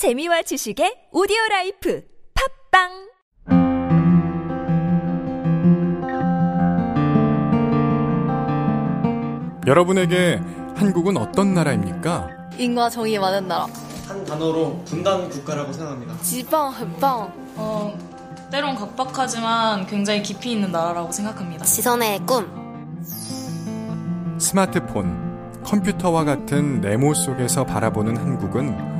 재미와 지식의 오디오 라이프 팝빵 여러분에게 한국은 어떤 나라입니까? 인과 정이 많은 나라. 한 단어로 분단 국가라고 생각합니다. 지방, 흑방. 어, 때론 각박하지만 굉장히 깊이 있는 나라라고 생각합니다. 지선의 꿈. 스마트폰, 컴퓨터와 같은 네모 속에서 바라보는 한국은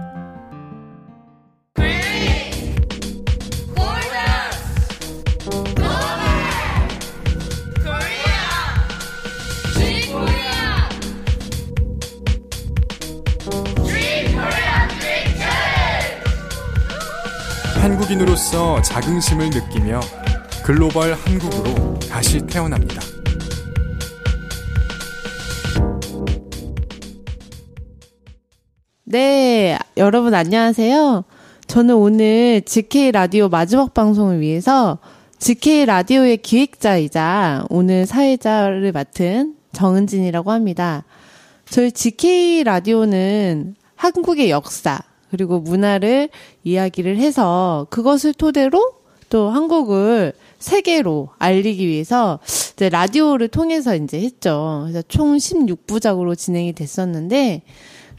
자긍심을 느끼며 글로벌 한국으로 다시 태어납니다. 네, 여러분 안녕하세요. 저는 오늘 GK 라디오 마지막 방송을 위해서 GK 라디오의 기획자이자 오늘 사회자를 맡은 정은진이라고 합니다. 저희 GK 라디오는 한국의 역사 그리고 문화를 이야기를 해서 그것을 토대로 또 한국을 세계로 알리기 위해서 이제 라디오를 통해서 이제 했죠. 그래서 총 16부작으로 진행이 됐었는데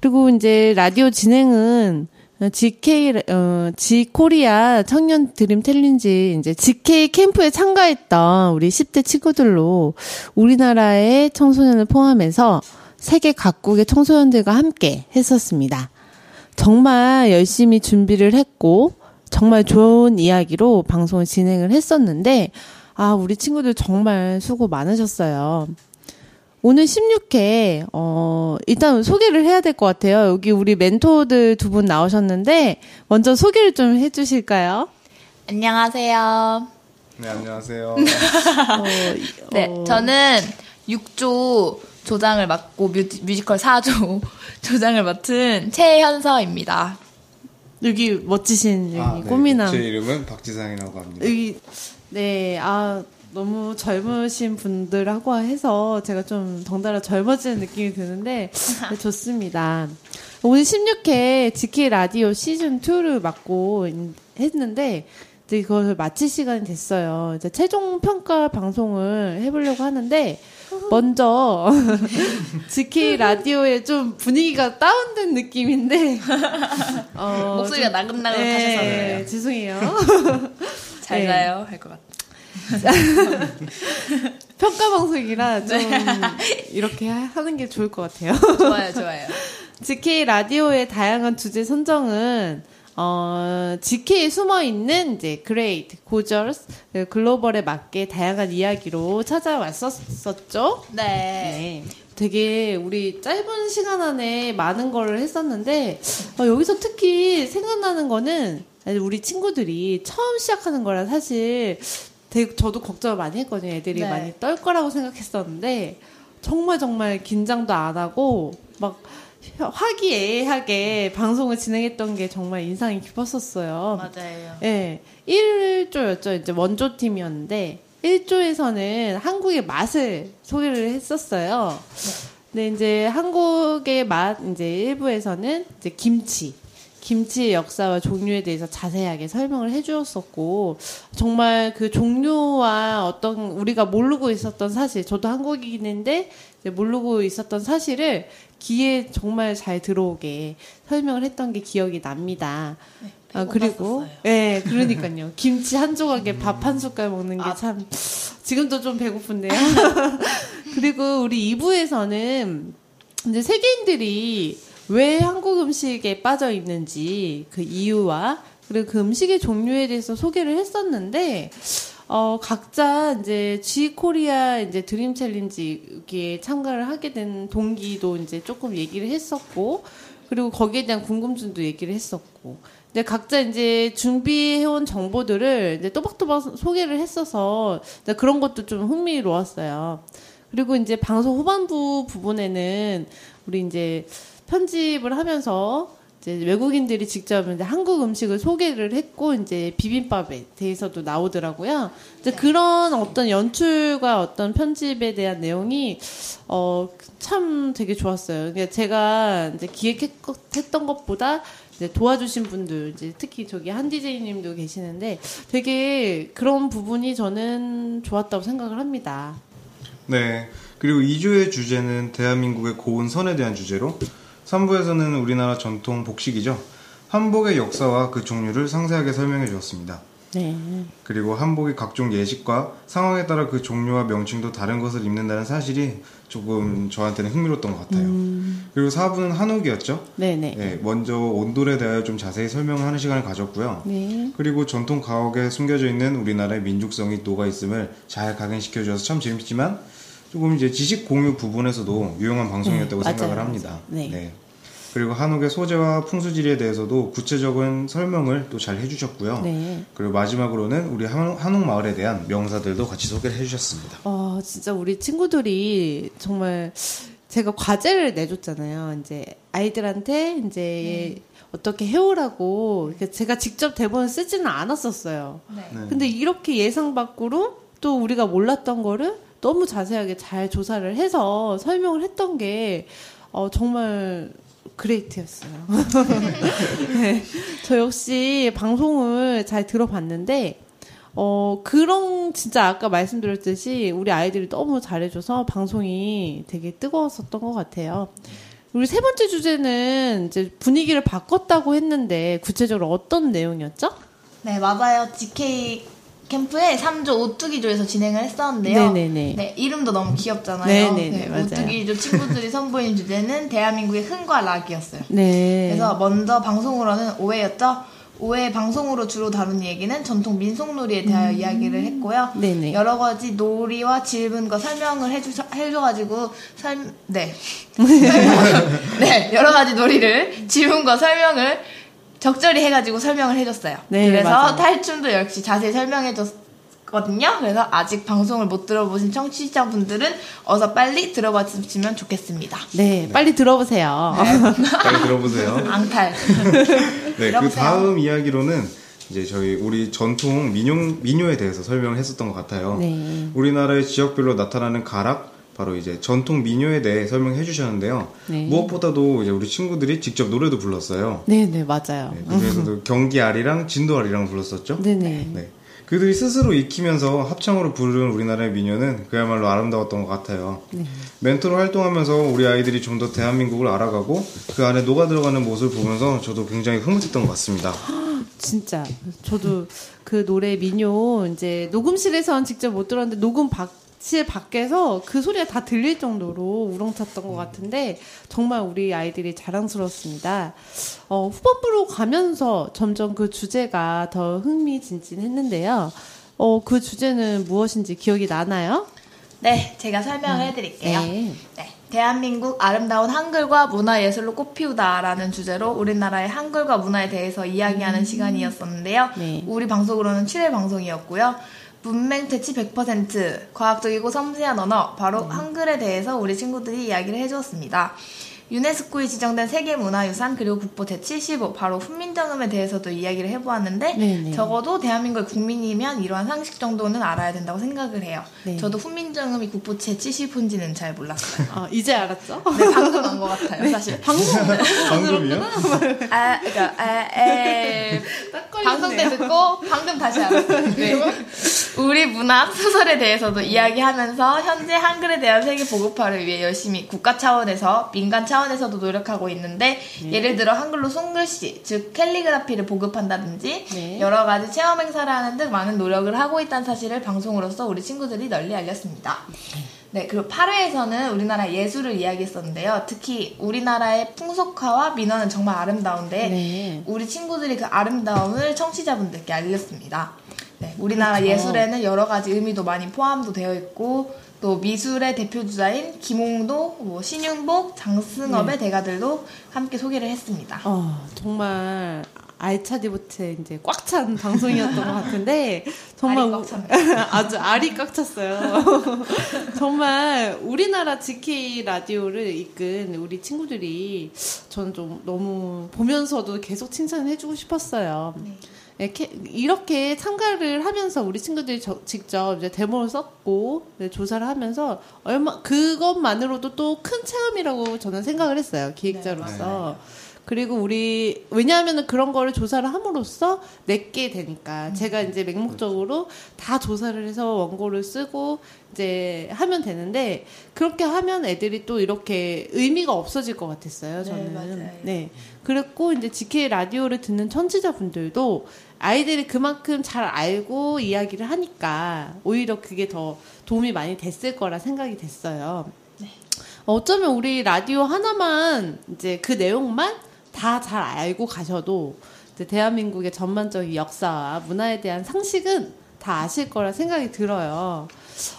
그리고 이제 라디오 진행은 GK 어 G Korea 청년 dream challenge 이제 GK 캠프에 참가했던 우리 10대 친구들로 우리나라의 청소년을 포함해서 세계 각국의 청소년들과 함께 했었습니다. 정말 열심히 준비를 했고 정말 좋은 이야기로 방송을 진행을 했었는데 아, 우리 친구들 정말 수고 많으셨어요. 오늘 16회, 어, 일단 소개를 해야 될 것 같아요. 여기 우리 멘토들 두 분 나오셨는데, 먼저 소개를 좀 해주실까요? 안녕하세요. 네, 안녕하세요. 어, 네, 어, 저는 6조 조장을 맡고 뮤지, 뮤지 컬 4조 조장을 맡은 최현서입니다. 여기 멋지신 여기 아, 네. 꽃미남. 제 이름은 박지상이라고 합니다. 여기, 네, 아, 너무 젊으신 분들하고 해서 제가 좀 덩달아 젊어지는 느낌이 드는데, 네, 좋습니다. 오늘 16회 지키 라디오 시즌 2를 맡고 있- 했는데, 이제 그걸 마칠 시간이 됐어요. 이제 최종 평가 방송을 해보려고 하는데, 먼저, 지키 라디오의 좀 분위기가 다운된 느낌인데, 어, 목소리가 좀- 나긋나긋하셔서 네, 그래요. 죄송해요. 잘 네. 가요 할 것 같아요. 평가 방송이라 좀 이렇게 하- 하는 게 좋을 것 같아요. 좋아요, 좋아요. GK 라디오의 다양한 주제 선정은 어, GK에 숨어 있는 이제 great, gorgeous, global에 맞게 다양한 이야기로 찾아왔었었죠. 네. 네. 되게 우리 짧은 시간 안에 많은 거를 했었는데 어, 여기서 특히 생각나는 거는 우리 친구들이 처음 시작하는 거라 사실 되게 저도 걱정을 많이 했거든요. 애들이 네. 많이 떨 거라고 생각했었는데 정말 정말 긴장도 안 하고 막 화기애애하게 방송을 진행했던 게 정말 인상이 깊었었어요. 맞아요. 예. 1조였죠. 이제 원조 팀이었는데 1조에서는 한국의 맛을 소개를 했었어요. 근데 이제 한국의 맛 이제 1부에서는 이제 김치 김치의 역사와 종류에 대해서 자세하게 설명을 해주었었고 정말 그 종류와 어떤 우리가 모르고 있었던 사실 저도 한국인인데 모르고 있었던 사실을 귀에 정말 잘 들어오게 설명을 했던 게 기억이 납니다. 아, 그리고. 예, 그러니까요. 김치 한 조각에 밥한 숟갈 먹는 게 참, 지금도 좀 배고픈데요. 그리고 우리 2부에서는 이제 세계인들이 왜 한국 음식에 빠져 있는지 그 이유와 그리고 그 음식의 종류에 대해서 소개를 했었는데, 어, 각자 이제 G 코리아 이제 드림 챌린지에 참가를 하게 된 동기도 이제 조금 얘기를 했었고, 그리고 거기에 대한 궁금증도 얘기를 했었고, 이제 각자 이제 준비해온 정보들을 이제 또박또박 소개를 했어서 그런 것도 좀 흥미로웠어요. 그리고 이제 방송 후반부 부분에는 우리 이제 편집을 하면서 이제 외국인들이 직접 이제 한국 음식을 소개를 했고 이제 비빔밥에 대해서도 나오더라고요. 이제 그런 어떤 연출과 어떤 편집에 대한 내용이 어 참 되게 좋았어요. 그러니까 제가 이제 기획했던 것보다 이제 도와주신 분들 이제 특히 저기 한 디제이님도 계시는데 되게 그런 부분이 저는 좋았다고 생각을 합니다. 네. 그리고 2주의 주제는 대한민국의 고운 선에 대한 주제로 3부에서는 우리나라 전통 복식이죠. 한복의 역사와 그 종류를 상세하게 설명해 주었습니다. 네. 그리고 한복의 각종 예식과 상황에 따라 그 종류와 명칭도 다른 것을 입는다는 사실이 조금 저한테는 흥미로웠던 것 같아요. 그리고 4부는 한옥이었죠. 네네. 네, 먼저 온돌에 대하여 좀 자세히 설명하는 시간을 가졌고요. 네. 그리고 전통 가옥에 숨겨져 있는 우리나라의 민족성이 녹아 있음을 잘 각인시켜 주어서 참 재밌지만 조금 이제 지식 공유 부분에서도 유용한 방송이었다고 네, 생각을 맞아요, 합니다. 맞아요. 네. 그리고 한옥의 소재와 풍수지리에 대해서도 구체적인 설명을 또 잘 해주셨고요. 네. 그리고 마지막으로는 우리 한옥, 한옥 마을에 대한 명사들도 같이 소개를 해주셨습니다. 어, 진짜 우리 친구들이 정말 제가 과제를 내줬잖아요. 이제 아이들한테 이제 어떻게 해오라고 제가 직접 대본을 쓰지는 않았었어요. 네. 근데 이렇게 예상 밖으로 또 우리가 몰랐던 거를 너무 자세하게 잘 조사를 해서 설명을 했던 게 어, 정말 그레이트였어요. 네. 저 역시 방송을 잘 들어봤는데 어, 그런, 진짜 아까 말씀드렸듯이 우리 아이들이 너무 잘해줘서 방송이 되게 뜨거웠었던 것 같아요. 우리 세 번째 주제는 이제 분위기를 바꿨다고 했는데 구체적으로 어떤 내용이었죠? 네, 맞아요. GK 캠프의 3조 오뚜기조에서 진행을 했었는데요. 네네네. 네, 이름도 너무 귀엽잖아요. 네네네, 맞아요. 오뚜기조 친구들이 선보인 주제는 대한민국의 흥과 락이었어요. 네. 그래서 먼저 방송으로는 5회였죠. 5회 방송으로 주로 다룬 얘기는 전통 민속놀이에 대하여 이야기를 했고요. 음. 네네. 여러 가지 놀이와 질문 과 설명을 해주, 해줘가지고, 설, 네. 네, 여러 가지 놀이를, 질문과 설명을 적절히 해가지고 설명을 해줬어요. 네, 그래서 맞아요. 탈춤도 역시 자세히 설명해줬거든요. 그래서 아직 방송을 못 들어보신 청취자분들은 어서 빨리 들어봐 주시면 좋겠습니다. 네, 빨리 들어보세요. 잘 들어보세요. 앙탈. 네, 그 들어보세요. 다음 이야기로는 이제 저희 우리 전통 민요, 민요에 대해서 설명을 했었던 것 같아요. 네. 우리나라의 지역별로 나타나는 가락, 바로 이제 전통 민요에 대해 설명해 주셨는데요. 네. 무엇보다도 이제 우리 친구들이 직접 노래도 불렀어요. 네 네, 맞아요. 네, 그중에서도 경기 아리랑 진도 아리랑 불렀었죠. 네 네. 네. 그들이 스스로 익히면서 합창으로 부르는 우리나라의 민요는 그야말로 아름다웠던 것 같아요. 네. 멘토로 활동하면서 우리 아이들이 좀 더 대한민국을 알아가고 그 안에 녹아 들어가는 모습을 보면서 저도 굉장히 흐뭇했던 것 같습니다. 진짜 저도 그 노래 민요 이제 녹음실에선 직접 못 들었는데 녹음 박실 밖에서 그 소리가 다 들릴 정도로 우렁찼던 것 같은데 정말 우리 아이들이 자랑스러웠습니다. 어, 후반부로 가면서 점점 그 주제가 더 흥미진진했는데요. 어, 그 주제는 무엇인지 기억이 나나요? 네, 제가 설명을 해드릴게요. 네. 네. 대한민국 아름다운 한글과 문화예술로 꽃피우다라는 주제로 우리나라의 한글과 문화에 대해서 이야기하는 시간이었었는데요. 네. 우리 방송으로는 7회 방송이었고요. 문맹 퇴치 100% 과학적이고 섬세한 언어 바로 한글에 대해서 우리 친구들이 이야기를 해주었습니다. 유네스코에 지정된 세계문화유산 그리고 국보 제75 바로 훈민정음에 대해서도 이야기를 해보았는데 네네. 적어도 대한민국의 국민이면 이러한 상식 정도는 알아야 된다고 생각을 해요. 네. 저도 훈민정음이 국보 제70호인지는 잘 몰랐어요. 아, 이제 알았죠? 네, 방금 한것 같아요, 사실. 방송 방금이요? 아, 그니까, 아, 에, 방송 때 듣고 방금 다시 알았어요. 그리고 우리 문학 소설에 대해서도 이야기하면서 현재 한글에 대한 세계 보급화를 위해 열심히 국가 차원에서 민간 차원에서도 노력하고 있는데 예를 들어 한글로 손글씨 즉 캘리그라피를 보급한다든지 네. 여러 가지 체험 행사를 하는 등 많은 노력을 하고 있다는 사실을 방송으로서 우리 친구들이 널리 알렸습니다. 네, 그리고 8회에서는 우리나라 예술을 이야기했었는데요. 특히 우리나라의 풍속화와 민화는 정말 아름다운데 네. 우리 친구들이 그 아름다움을 청취자분들께 알렸습니다. 네, 우리나라 그렇죠. 예술에는 여러 가지 의미도 많이 포함도 되어 있고 또 미술의 대표 주자인 김홍도, 뭐 신윤복, 장승업의 대가들도 함께 소개를 했습니다. 어, 정말 알차디 못해 이제 꽉 찬 방송이었던 것 같은데 정말. 아주 알이 꽉 찼어요. 정말 우리나라 GK 라디오를 이끈 우리 친구들이 저는 좀 너무 보면서도 계속 칭찬해주고 싶었어요. 이렇게, 이렇게 참가를 하면서 우리 친구들이 저- 직접 이제 데모를 썼고 네, 조사를 하면서 얼마 그것만으로도 또 큰 체험이라고 저는 생각을 했어요 기획자로서 그리고 우리 왜냐하면 그런 거를 조사를 함으로써 내게 되니까. 제가 이제 맹목적으로 다 조사를 해서 원고를 쓰고 이제 하면 되는데 그렇게 하면 애들이 또 이렇게 의미가 없어질 것 같았어요 저는. 맞아요. 네. 그랬고 이제 GK 라디오를 듣는 청취자분들도 아이들이 그만큼 잘 알고 이야기를 하니까 오히려 그게 더 도움이 많이 됐을 거라 생각이 됐어요. 어쩌면 우리 라디오 하나만 이제 그 내용만 다 잘 알고 가셔도 대한민국의 전반적인 역사와 문화에 대한 상식은 다 아실 거라 생각이 들어요.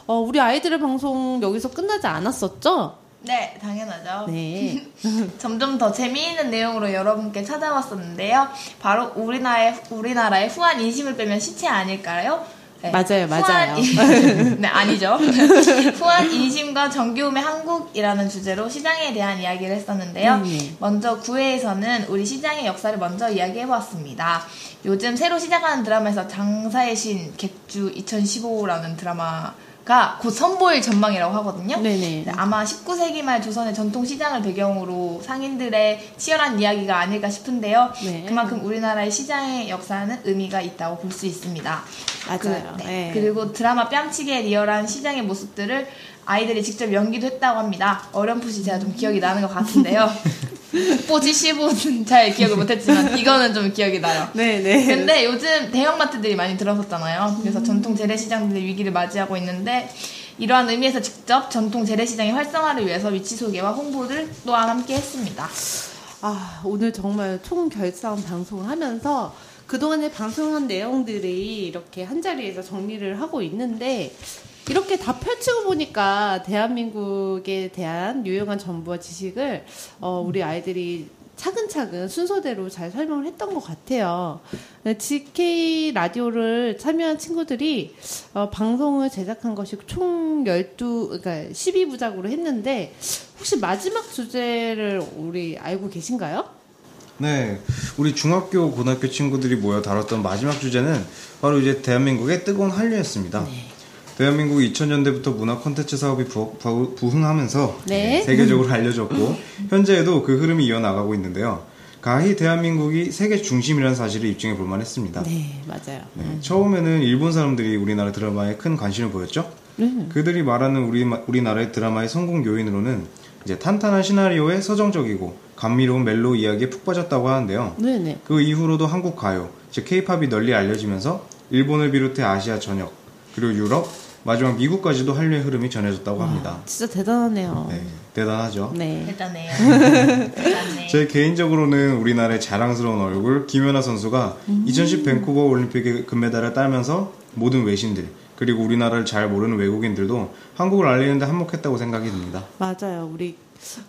어, 우리 아이들의 방송 여기서 끝나지 않았었죠? 네, 당연하죠. 네. 점점 더 재미있는 내용으로 여러분께 찾아왔었는데요. 바로 우리나라의 우리나라의 후한 인심을 빼면 시체 아닐까요? 네. 맞아요, 맞아요. 후한 인- 네, 아니죠. 후한 인심과 정겨움의 한국이라는 주제로 시장에 대한 이야기를 했었는데요. 음, 네. 먼저 9회에서는 우리 시장의 역사를 먼저 이야기해보았습니다. 요즘 새로 시작하는 드라마에서 장사의 신 객주 2015라는 드라마 가곧 선보일 전망이라고 하거든요. 네네. 네, 아마 19세기 말 조선의 전통 시장을 배경으로 상인들의 치열한 이야기가 아닐까 싶은데요. 네. 그만큼 우리나라의 시장의 역사는 의미가 있다고 볼 수 있습니다. 맞아요. 그, 네. 리고 드라마 뺨치게 리얼한 시장의 모습들을 아이들이 직접 연기도 했다고 합니다. 어렴풋이 제가 좀 기억이 나는 것 같은데요. 국보 75는 잘 기억을 못했지만 이거는 좀 기억이 나요. 네네. 근데 요즘 대형마트들이 많이 들어섰잖아요. 그래서 전통 재래시장들의 위기를 맞이하고 있는데 이러한 의미에서 직접 전통 재래시장의 활성화를 위해서 위치 소개와 홍보를 또한 함께 했습니다. 아, 오늘 정말 총결산 방송을 하면서 그동안에 방송한 내용들이 이렇게 한 자리에서 정리를 하고 있는데 이렇게 다 펼치고 보니까 대한민국에 대한 유용한 정보와 지식을 어, 우리 아이들이 차근차근 순서대로 잘 설명을 했던 것 같아요. 네, GK 라디오를 참여한 친구들이 어, 방송을 제작한 것이 총 12, 그러니까 12부작으로 했는데 혹시 마지막 주제를 우리 알고 계신가요? 네, 우리 중학교, 고등학교 친구들이 모여 다뤘던 마지막 주제는 바로 이제 대한민국의 뜨거운 한류였습니다. 대한민국이 2000년대부터 문화 콘텐츠 사업이 부, 흥하면서 네. 세계적으로 알려졌고 현재에도 그 흐름이 이어나가고 있는데요. 가히 대한민국이 세계 중심이라는 사실을 입증해 볼 만했습니다. 네, 맞아요. 네, 처음에는 일본 사람들이 우리나라 드라마에 큰 관심을 보였죠. 네. 그들이 말하는 우리 우리나라의 드라마의 성공 요인으로는 이제 탄탄한 시나리오에 서정적이고 감미로운 멜로 이야기에 푹 빠졌다고 하는데요. 네네. 그 이후로도 한국 가요, 즉 케이팝이 널리 알려지면서 일본을 비롯해 아시아 전역 그리고 유럽 마지막 미국까지도 한류의 흐름이 전해졌다고 합니다. 진짜 대단하네요. 네, 대단하죠. 네. 대단해요. 대단해. 제 개인적으로는 우리나라의 자랑스러운 얼굴 김연아 선수가 2010 밴쿠버 올림픽의 금메달을 따면서 모든 외신들 그리고 우리나라를 잘 모르는 외국인들도 한국을 알리는데 한몫했다고 생각이 듭니다. 맞아요. 우리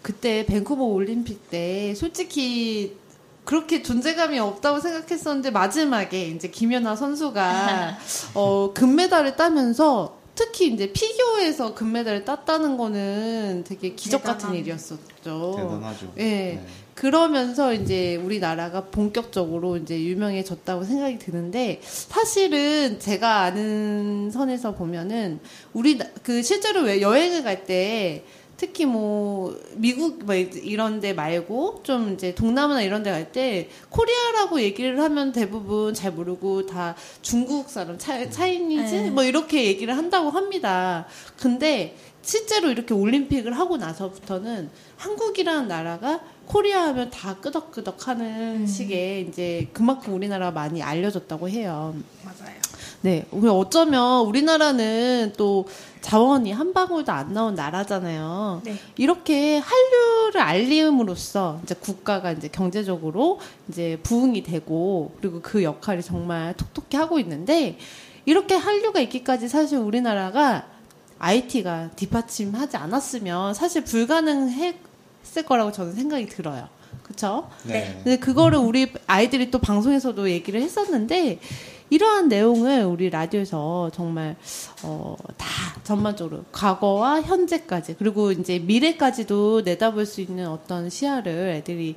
그때 밴쿠버 올림픽 때 솔직히 그렇게 존재감이 없다고 생각했었는데 마지막에 이제 김연아 선수가 어 금메달을 따면서 특히 이제 피겨에서 금메달을 땄다는 거는 되게 기적 같은 대단한. 일이었었죠. 대단하죠. 예. 네. 그러면서 이제 우리나라가 본격적으로 이제 유명해졌다고 생각이 드는데 사실은 제가 아는 선에서 보면은 우리 나- 그 실제로 왜 여행을 갈때 특히 뭐 미국 뭐 이런 데 말고 좀 이제 동남아나 이런 데 갈 때 Korea라고 얘기를 하면 대부분 잘 모르고 다 중국 사람 Chi, Chinese 네. 뭐 이렇게 얘기를 한다고 합니다. 근데 실제로 이렇게 올림픽을 하고 나서부터는 한국이라는 나라가 코리아 하면 다 끄덕끄덕 하는 식의 이제 그만큼 우리나라가 많이 알려졌다고 해요. 맞아요. 네. 어쩌면 우리나라는 또 자원이 한 방울도 안 나온 나라잖아요. 네. 이렇게 한류를 알림으로써 이제 국가가 이제 경제적으로 이제 부흥이 되고 그리고 그 역할이 정말 톡톡히 하고 있는데 이렇게 한류가 있기까지 사실 우리나라가 IT가 뒷받침하지 않았으면 사실 불가능 했을 거라고 저는 생각이 들어요. 그쵸? 네. 근데 그거를 우리 아이들이 또 방송에서도 얘기를 했었는데 이러한 내용을 우리 라디오에서 정말 어, 다 전반적으로 과거와 현재까지 그리고 이제 미래까지도 내다볼 수 있는 어떤 시야를 애들이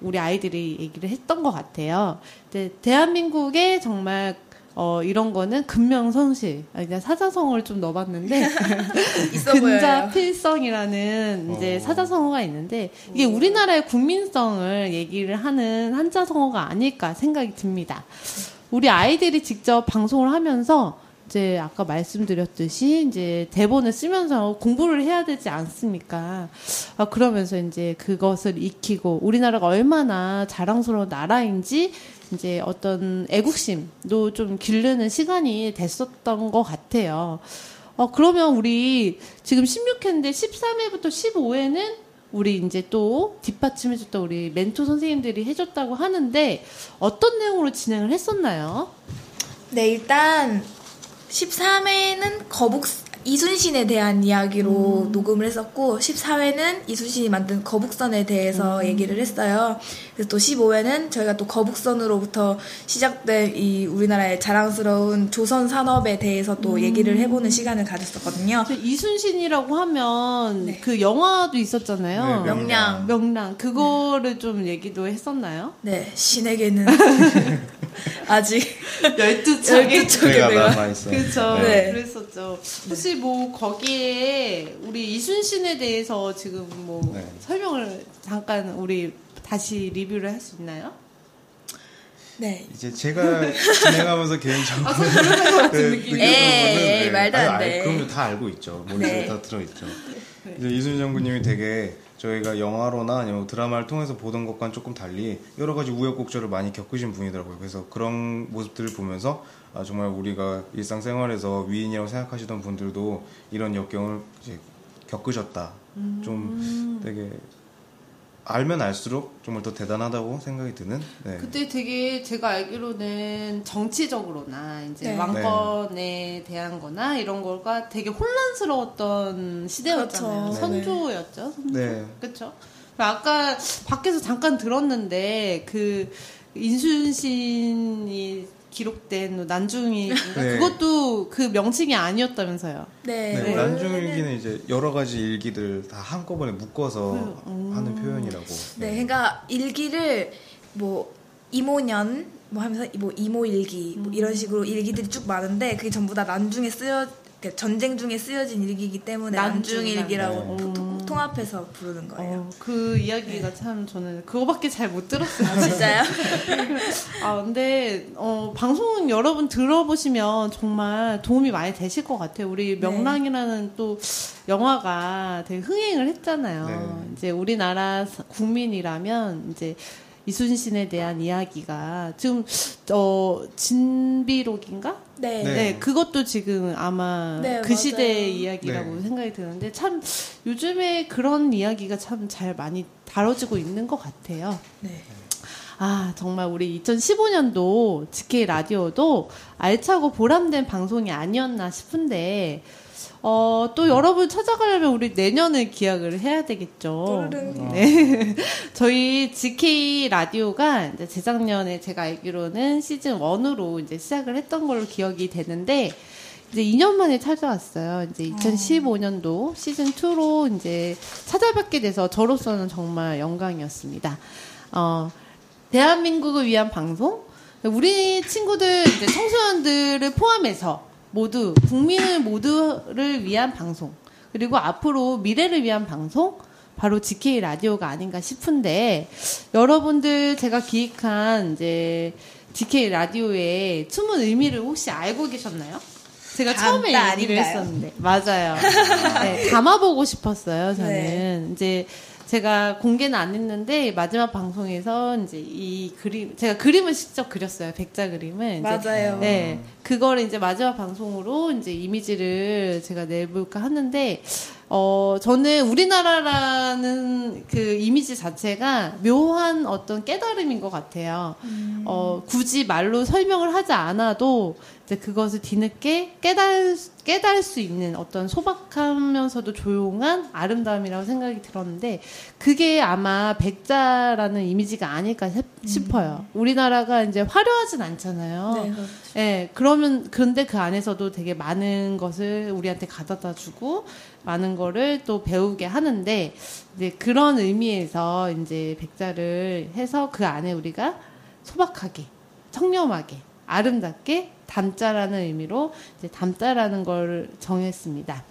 우리 아이들이 얘기를 했던 것 같아요. 근데 대한민국의 정말 어, 이런 거는 근명성실, 아, 그냥 사자성어를 좀 넣어봤는데, 있어 보여요. 근자 필성이라는 이제 어. 사자성어가 있는데, 이게 우리나라의 국민성을 얘기를 하는 한자성어가 아닐까 생각이 듭니다. 우리 아이들이 직접 방송을 하면서, 이제 아까 말씀드렸듯이 이제 대본을 쓰면서 공부를 해야 되지 않습니까? 아, 그러면서 이제 그것을 익히고 우리나라가 얼마나 자랑스러운 나라인지 이제 어떤 애국심도 좀 기르는 시간이 됐었던 것 같아요. 어, 그러면 우리 지금 16회인데 13회부터 15회는 우리 이제 또 뒷받침해줬던 우리 멘토 선생님들이 해줬다고 하는데 어떤 내용으로 진행을 했었나요? 네, 일단 13회는 거북 이순신에 대한 이야기로 녹음을 했었고 14회는 이순신이 만든 거북선에 대해서 얘기를 했어요. 그래서 또 15회는 저희가 또 거북선으로부터 시작된 이 우리나라의 자랑스러운 조선 산업에 대해서 또 얘기를 해보는 시간을 가졌었거든요. 저 이순신이라고 하면 네. 그 영화도 있었잖아요. 네, 명량. 명랑 그거를 좀 얘기도 했었나요? 네, 신에게는 아직 열두 척의 내가 남아 있어. 그렇죠. 네. 그랬었죠. 혹시 뭐 거기에 우리 이순신에 대해서 지금 뭐 네. 설명을 잠깐 우리 다시 리뷰를 할 수 있나요? 네. 이제 제가 진행하면서 개인적으로 그 느끼는 에이, 부분은, 말도 안 아니, 돼. 아니, 그럼요 다 알고 있죠. 머릿속에 네. 다 들어 있죠. 이제 이순신 장군님이 되게 저희가 영화로나 아니면 드라마를 통해서 보던 것과는 조금 달리 여러 가지 우여곡절을 많이 겪으신 분이더라고요. 그래서 그런 모습들을 보면서 아, 정말 우리가 일상생활에서 위인이라고 생각하시던 분들도 이런 역경을 겪으셨다. 좀 되게 알면 알수록 정말 더 대단하다고 생각이 드는. 네. 그때 되게 제가 알기로는 정치적으로나 이제 네. 왕권에 대한 거나 이런 거가 되게 혼란스러웠던 시대였잖아요. 그렇죠. 선조였죠. 선조. 네. 그렇죠. 아까 밖에서 잠깐 들었는데 그 인순신이 기록된 난중이 네. 그것도 그 명칭이 아니었다면서요. 네. 네, 원래는 난중일기는 이제 여러 가지 일기들 다 한꺼번에 묶어서 음. 하는 표현이라고. 네, 그러니까 일기를 뭐 이모년 뭐 하면서 뭐 이모일기 뭐 이런 식으로 일기들이 쭉 많은데 그게 전부 다 난중에 쓰여 전쟁 중에 쓰여진 일기이기 때문에 난중, 난중일기라고 난중. 통- 통합해서 부르는 거예요. 어, 그 이야기가 참 저는 그거밖에 잘 못 들었어요. 아, 진짜요? 아, 근데, 어, 방송 여러분 들어보시면 정말 도움이 많이 되실 것 같아요. 우리 명랑이라는 또 영화가 되게 흥행을 했잖아요. 네. 이제 우리나라 사- 국민이라면 이제 이순신에 대한 이야기가 지금, 어, 진비록인가? 네. 네. 네. 그것도 지금 아마 네, 그 맞아요. 시대의 이야기라고 네. 생각이 드는데 참 요즘에 그런 이야기가 참 잘 많이 다뤄지고 있는 것 같아요. 네. 아, 정말 우리 2015년도 GK 라디오도 알차고 보람된 방송이 아니었나 싶은데, 어, 또 여러분 찾아가려면 우리 내년을 기약을 해야 되겠죠. 또르릉. 네. 저희 GK 라디오가 이제 재작년에 제가 알기로는 시즌 1으로 이제 시작을 했던 걸로 기억이 되는데, 이제 2년 만에 찾아왔어요. 이제 2015년도 시즌 2로 이제 찾아뵙게 돼서 저로서는 정말 영광이었습니다. 어, 대한민국을 위한 방송? 우리 친구들, 이제 청소년들을 포함해서 모두, 국민을 모두를 위한 방송. 그리고 앞으로 미래를 위한 방송? 바로 GK 라디오가 아닌가 싶은데, 여러분들 제가 기획한 이제 GK 라디오의 숨은 의미를 혹시 알고 계셨나요? 제가 처음에 얘기를 아닌가요? 했었는데. 맞아요. 네, 담아보고 싶었어요, 저는. 네. 이제 제가 공개는 안 했는데 마지막 방송에서 이제 이 그림 제가 그림을 직접 그렸어요 백자 그림을 맞아요. 네 그거를 이제 마지막 방송으로 이제 이미지를 제가 내볼까 하는데 어, 저는 우리나라라는 그 이미지 자체가 묘한 어떤 깨달음인 것 같아요. 어, 굳이 말로 설명을 하지 않아도 이제 그것을 뒤늦게 깨달, 깨달을 수 있는 어떤 소박하면서도 조용한 아름다움이라고 생각이 들었는데 그게 아마 백자라는 이미지가 아닐까 싶- 싶어요. 우리나라가 이제 화려하진 않잖아요. 네, 그렇죠. 예, 그 러면 그런데 그 안에서도 되게 많은 것을 우리한테 가져다 주고 많은 거를 또 배우게 하는데 이제 그런 의미에서 이제 백자를 해서 그 안에 우리가 소박하게 청렴하게 아름답게 담자라는 의미로 이제 담자라는 걸 정했습니다.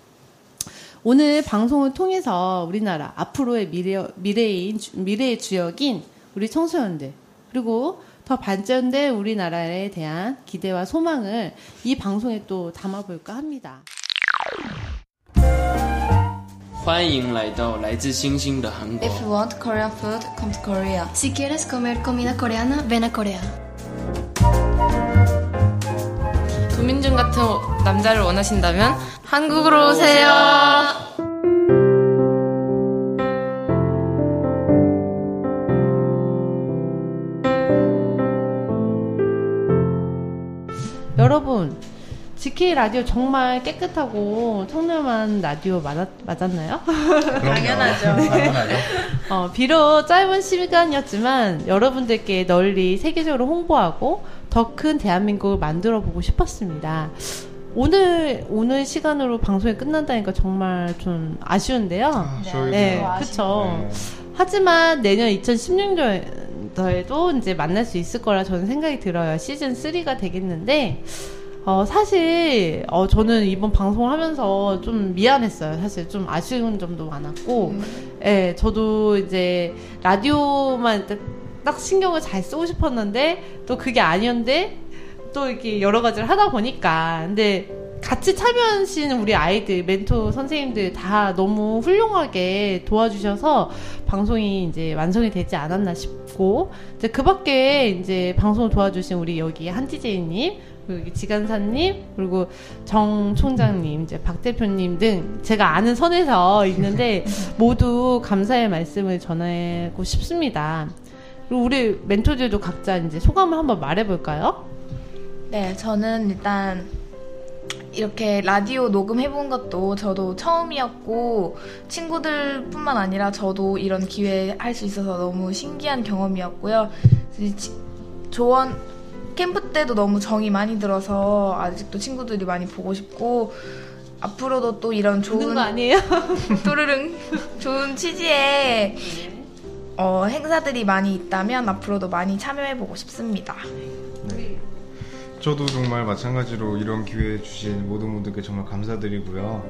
오늘 방송을 통해서 우리나라 앞으로의 미래, 미래인, 주- 미래의 주역인 우리 청소년들, 그리고 더 발전된 우리나라에 대한 기대와 소망을 이 방송에 또 담아볼까 합니다. 欢迎来到来自星星的韩国。 If you want Korean food, come to Korea. Si quieres comer comida coreana, ven a Corea. 도민준 같은 남자를 원하신다면 한국으로 오세요. 여러분, GK 라디오 정말 깨끗하고 청렴한 라디오 맞았, 맞았나요? 당연하죠. 당연하죠. 어, 비록 짧은 시간이었지만 여러분들께 널리 세계적으로 홍보하고 더 큰 대한민국을 만들어 보고 싶었습니다. 오늘 오늘 시간으로 방송이 끝난다니까 정말 좀 아쉬운데요. 아, 네, 네. 그렇죠. 하지만 내년 2016년 도에도 이제 만날 수 있을 거라 저는 생각이 들어요. 시즌 3가 되겠는데 어, 사실 어, 저는 이번 방송을 하면서 좀 미안했어요. 사실 좀 아쉬운 점도 많았고, 예, 저도 이제 라디오만 딱, 딱 신경을 잘 쓰고 싶었는데 또 그게 아니었는데 또 이렇게 여러 가지를 하다 보니까 근데 같이 참여하신 우리 아이들, 멘토 선생님들 다 너무 훌륭하게 도와주셔서 방송이 이제 완성이 되지 않았나 싶고, 이제 그 밖에 이제 방송을 도와주신 우리 여기 한지제이님, 그리고 지간사님, 그리고 정 총장님, 이제 박 대표님 등 제가 아는 선에서 있는데 모두 감사의 말씀을 전하고 싶습니다. 그리고 우리 멘토들도 각자 이제 소감을 한번 말해볼까요? 네, 저는 일단 이렇게 라디오 녹음해본 것도 저도 처음이었고 친구들뿐만 아니라 저도 이런 기회 할 수 있어서 너무 신기한 경험이었고요. 지- 조원 캠프 때도 너무 정이 많이 들어서 아직도 친구들이 많이 보고 싶고 앞으로도 또 이런 좋은 아니에요? 또르릉 좋은 취지의 어, 행사들이 많이 있다면 앞으로도 많이 참여해보고 싶습니다. 저도 정말 마찬가지로 이런 기회 주신 모든 분들께 정말 감사드리고요.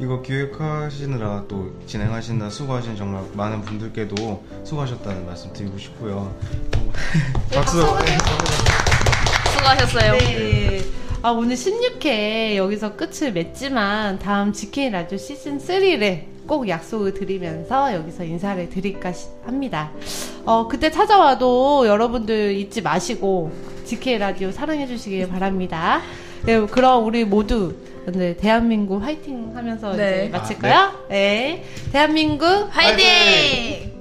이거 기획하시느라 또 진행하시느라 수고하신 정말 많은 분들께도 수고하셨다는 말씀 드리고 싶고요. 박수! 수고하셨어요. 네. 아, 오늘 16회 여기서 끝을 맺지만 다음 GK 라디오 시즌 3를 꼭 약속을 드리면서 여기서 인사를 드릴까 시- 합니다. 어, 그때 찾아와도 여러분들 잊지 마시고 GK 라디오 사랑해 주시길 바랍니다. 네, 그럼 우리 모두 네, 대한민국 화이팅 하면서 네. 이제 마칠까요? 네. 대한민국 화이팅!